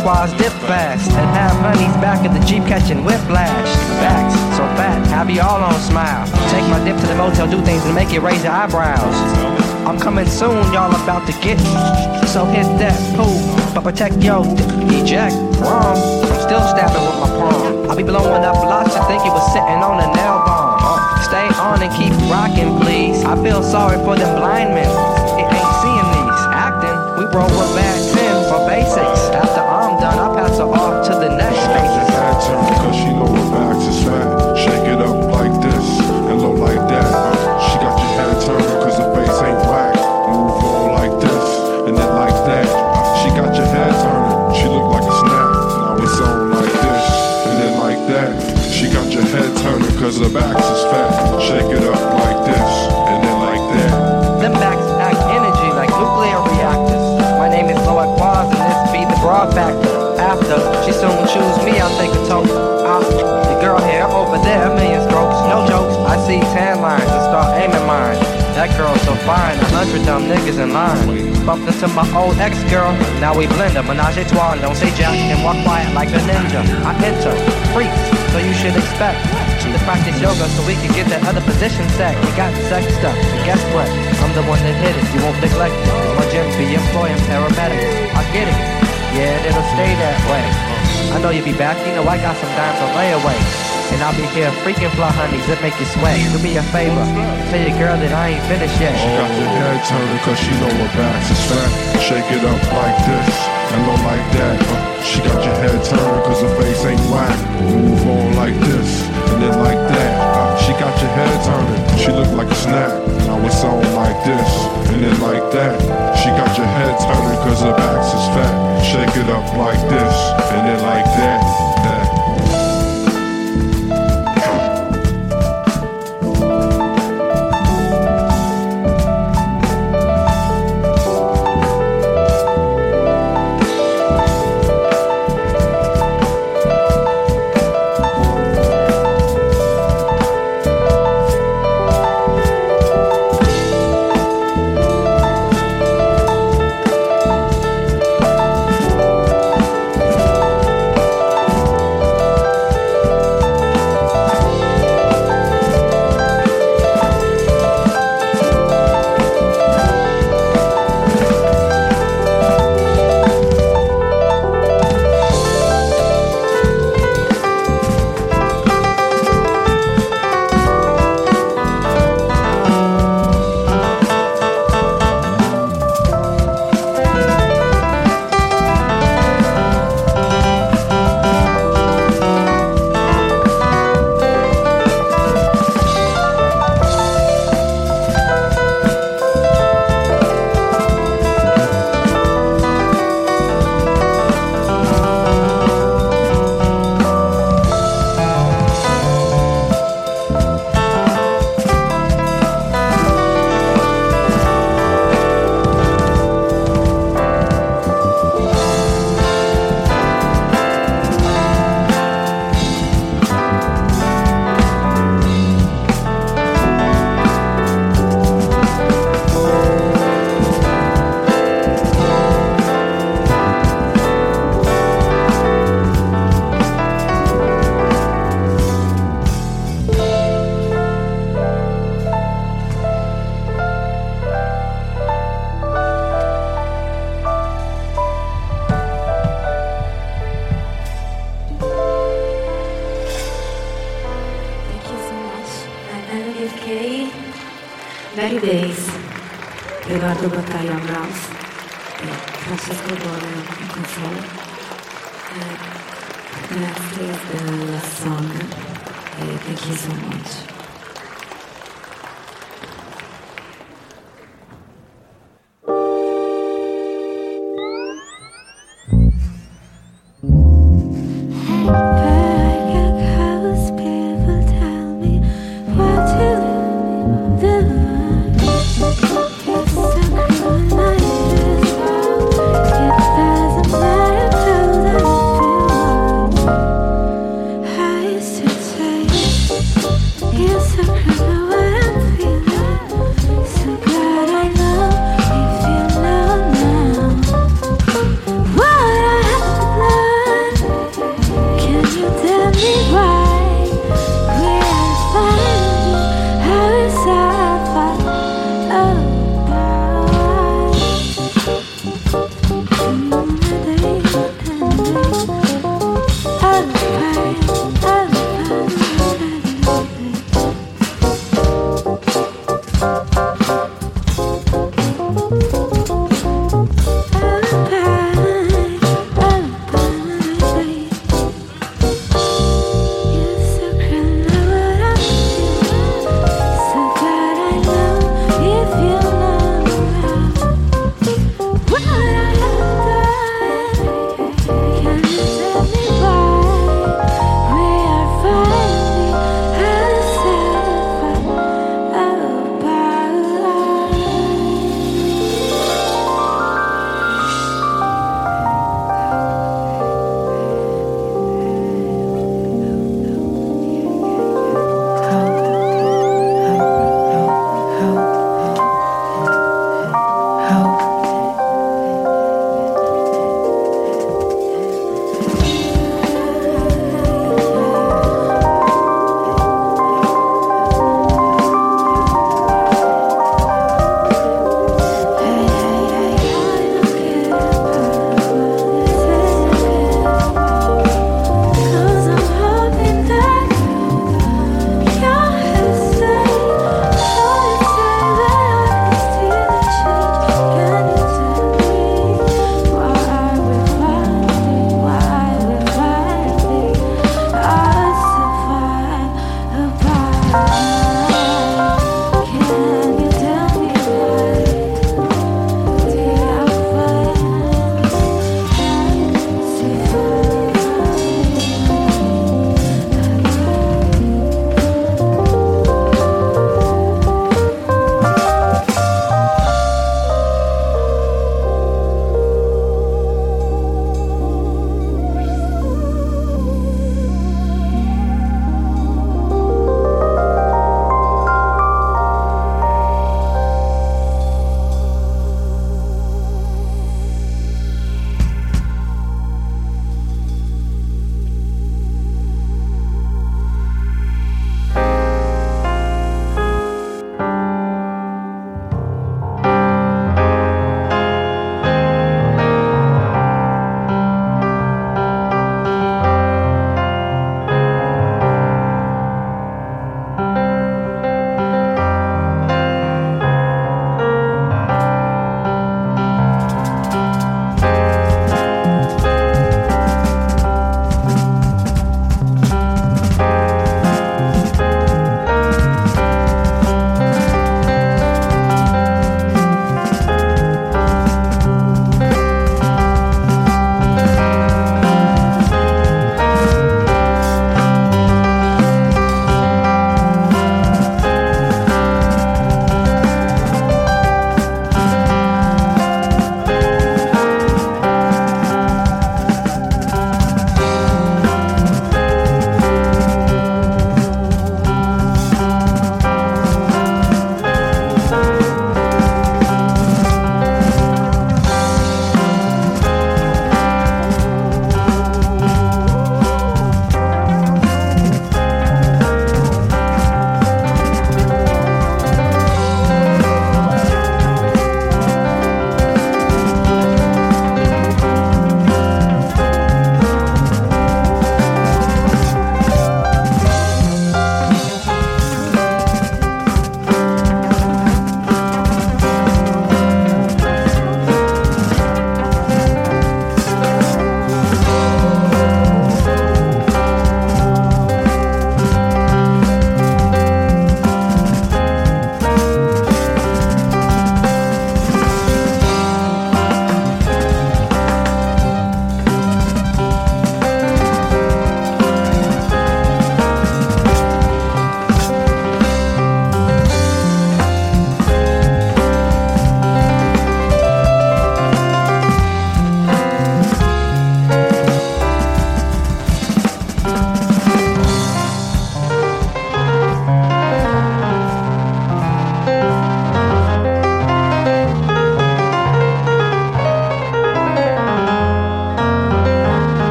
dip fast. And have honeys back at the Jeep catching whiplash. Backs so fat, have you all on smile. Take my dip to the motel, do things and make you raise your eyebrows. I'm coming soon, y'all about to get. So hit that pool, but protect yo eject. Wrong, I'm still stabbing with my palm. I'll be blowing up blocks, I think you was sitting on a nail bomb. Uh, stay on and keep rocking, please. I feel sorry for them blind men. It ain't seeing these. Acting, we broke with bad sin for basics. After done, I'll pass her off to the next turn because she know her back's is fat. Shake it up like this and low like that. Uh, she got your head turned cause her face ain't whack. Move on like this and then like that. She got your head turning. She look like a snack. Now it's on like this and then like that. She got your head turning cause her back's is fat. Shake it in line. Bumped into my old ex-girl, now we blend a menage a trois. Don't say jack and walk quiet like a ninja. I enter, freaks, so you should expect to practice yoga so we can get that other position set. We got sex stuff, and guess what? I'm the one that hit it, you won't neglect it. My gym be employing paramedics. I get it, yeah, it'll stay that way. I know you'll be back, you know I got some dimes on layaway. And I'll be here freaking fly honeys that make you sweat. Do me a favor, tell your girl that I ain't finished yet. She got your head turning cause she know her back's is fat. Shake it up like this and low like that. Uh, she got your head turning cause her face ain't whack. Move on like this and then like that. Uh, she got your head turning. She look like a snack. Now it's on like this and then like that. She got your head turning cause her back's is fat. Shake it up like this and then like that.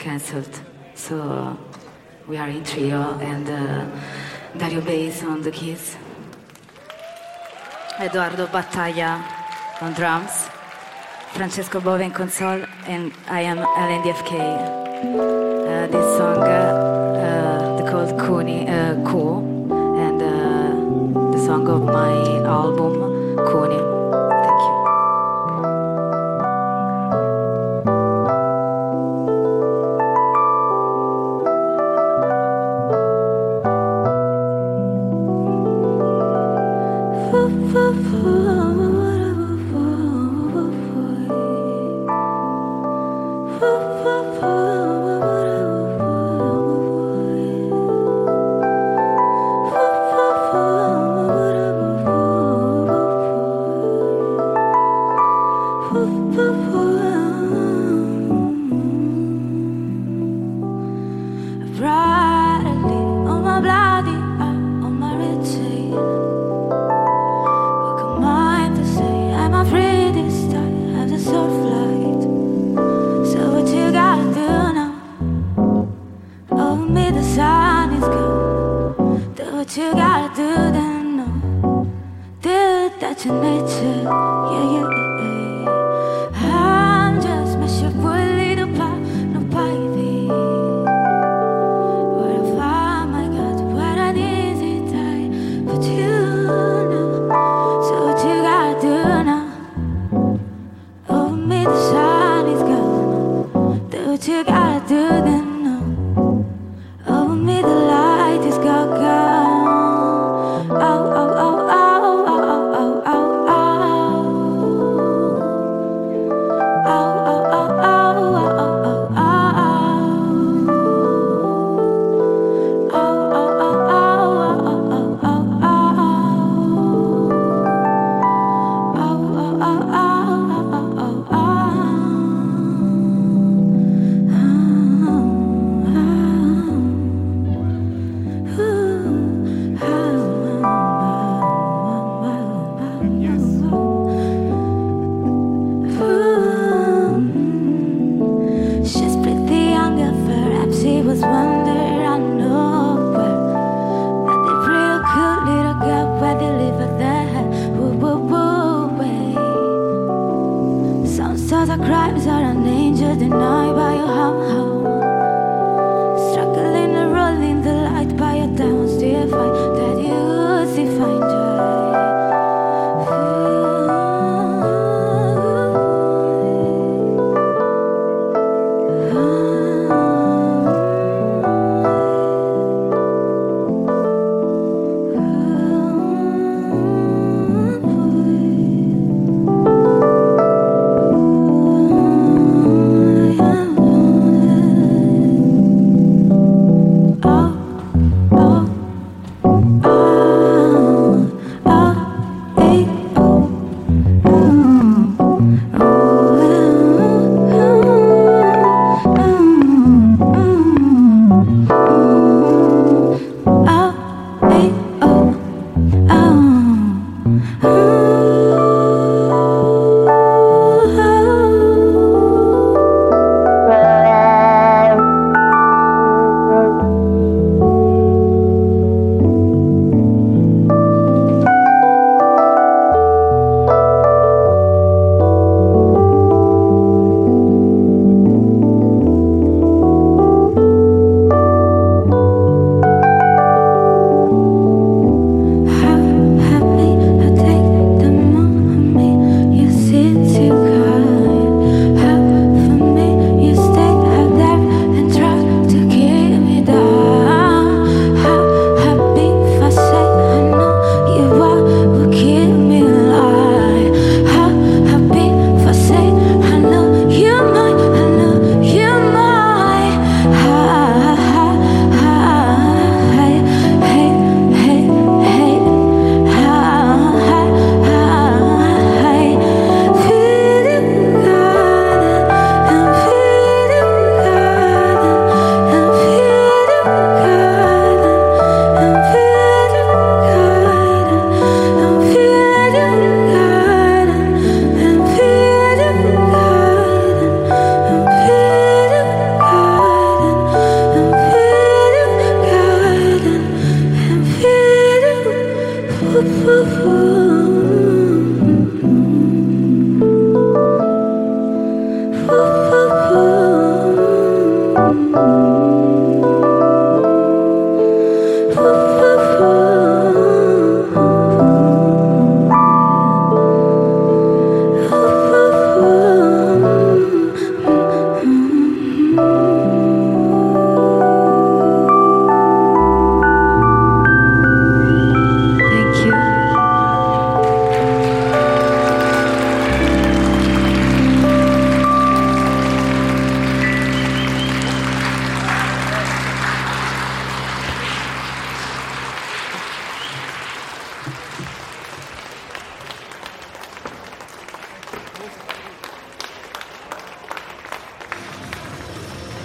Cancelled, so we are in trio and uh, Dario bass on the keys, Eduardo Battaglia on drums, Francesco Bove in console, and I am LNDFK. Uh, this song uh, uh, called Kuni, uh, Ko, and uh, the song of my album Kuni.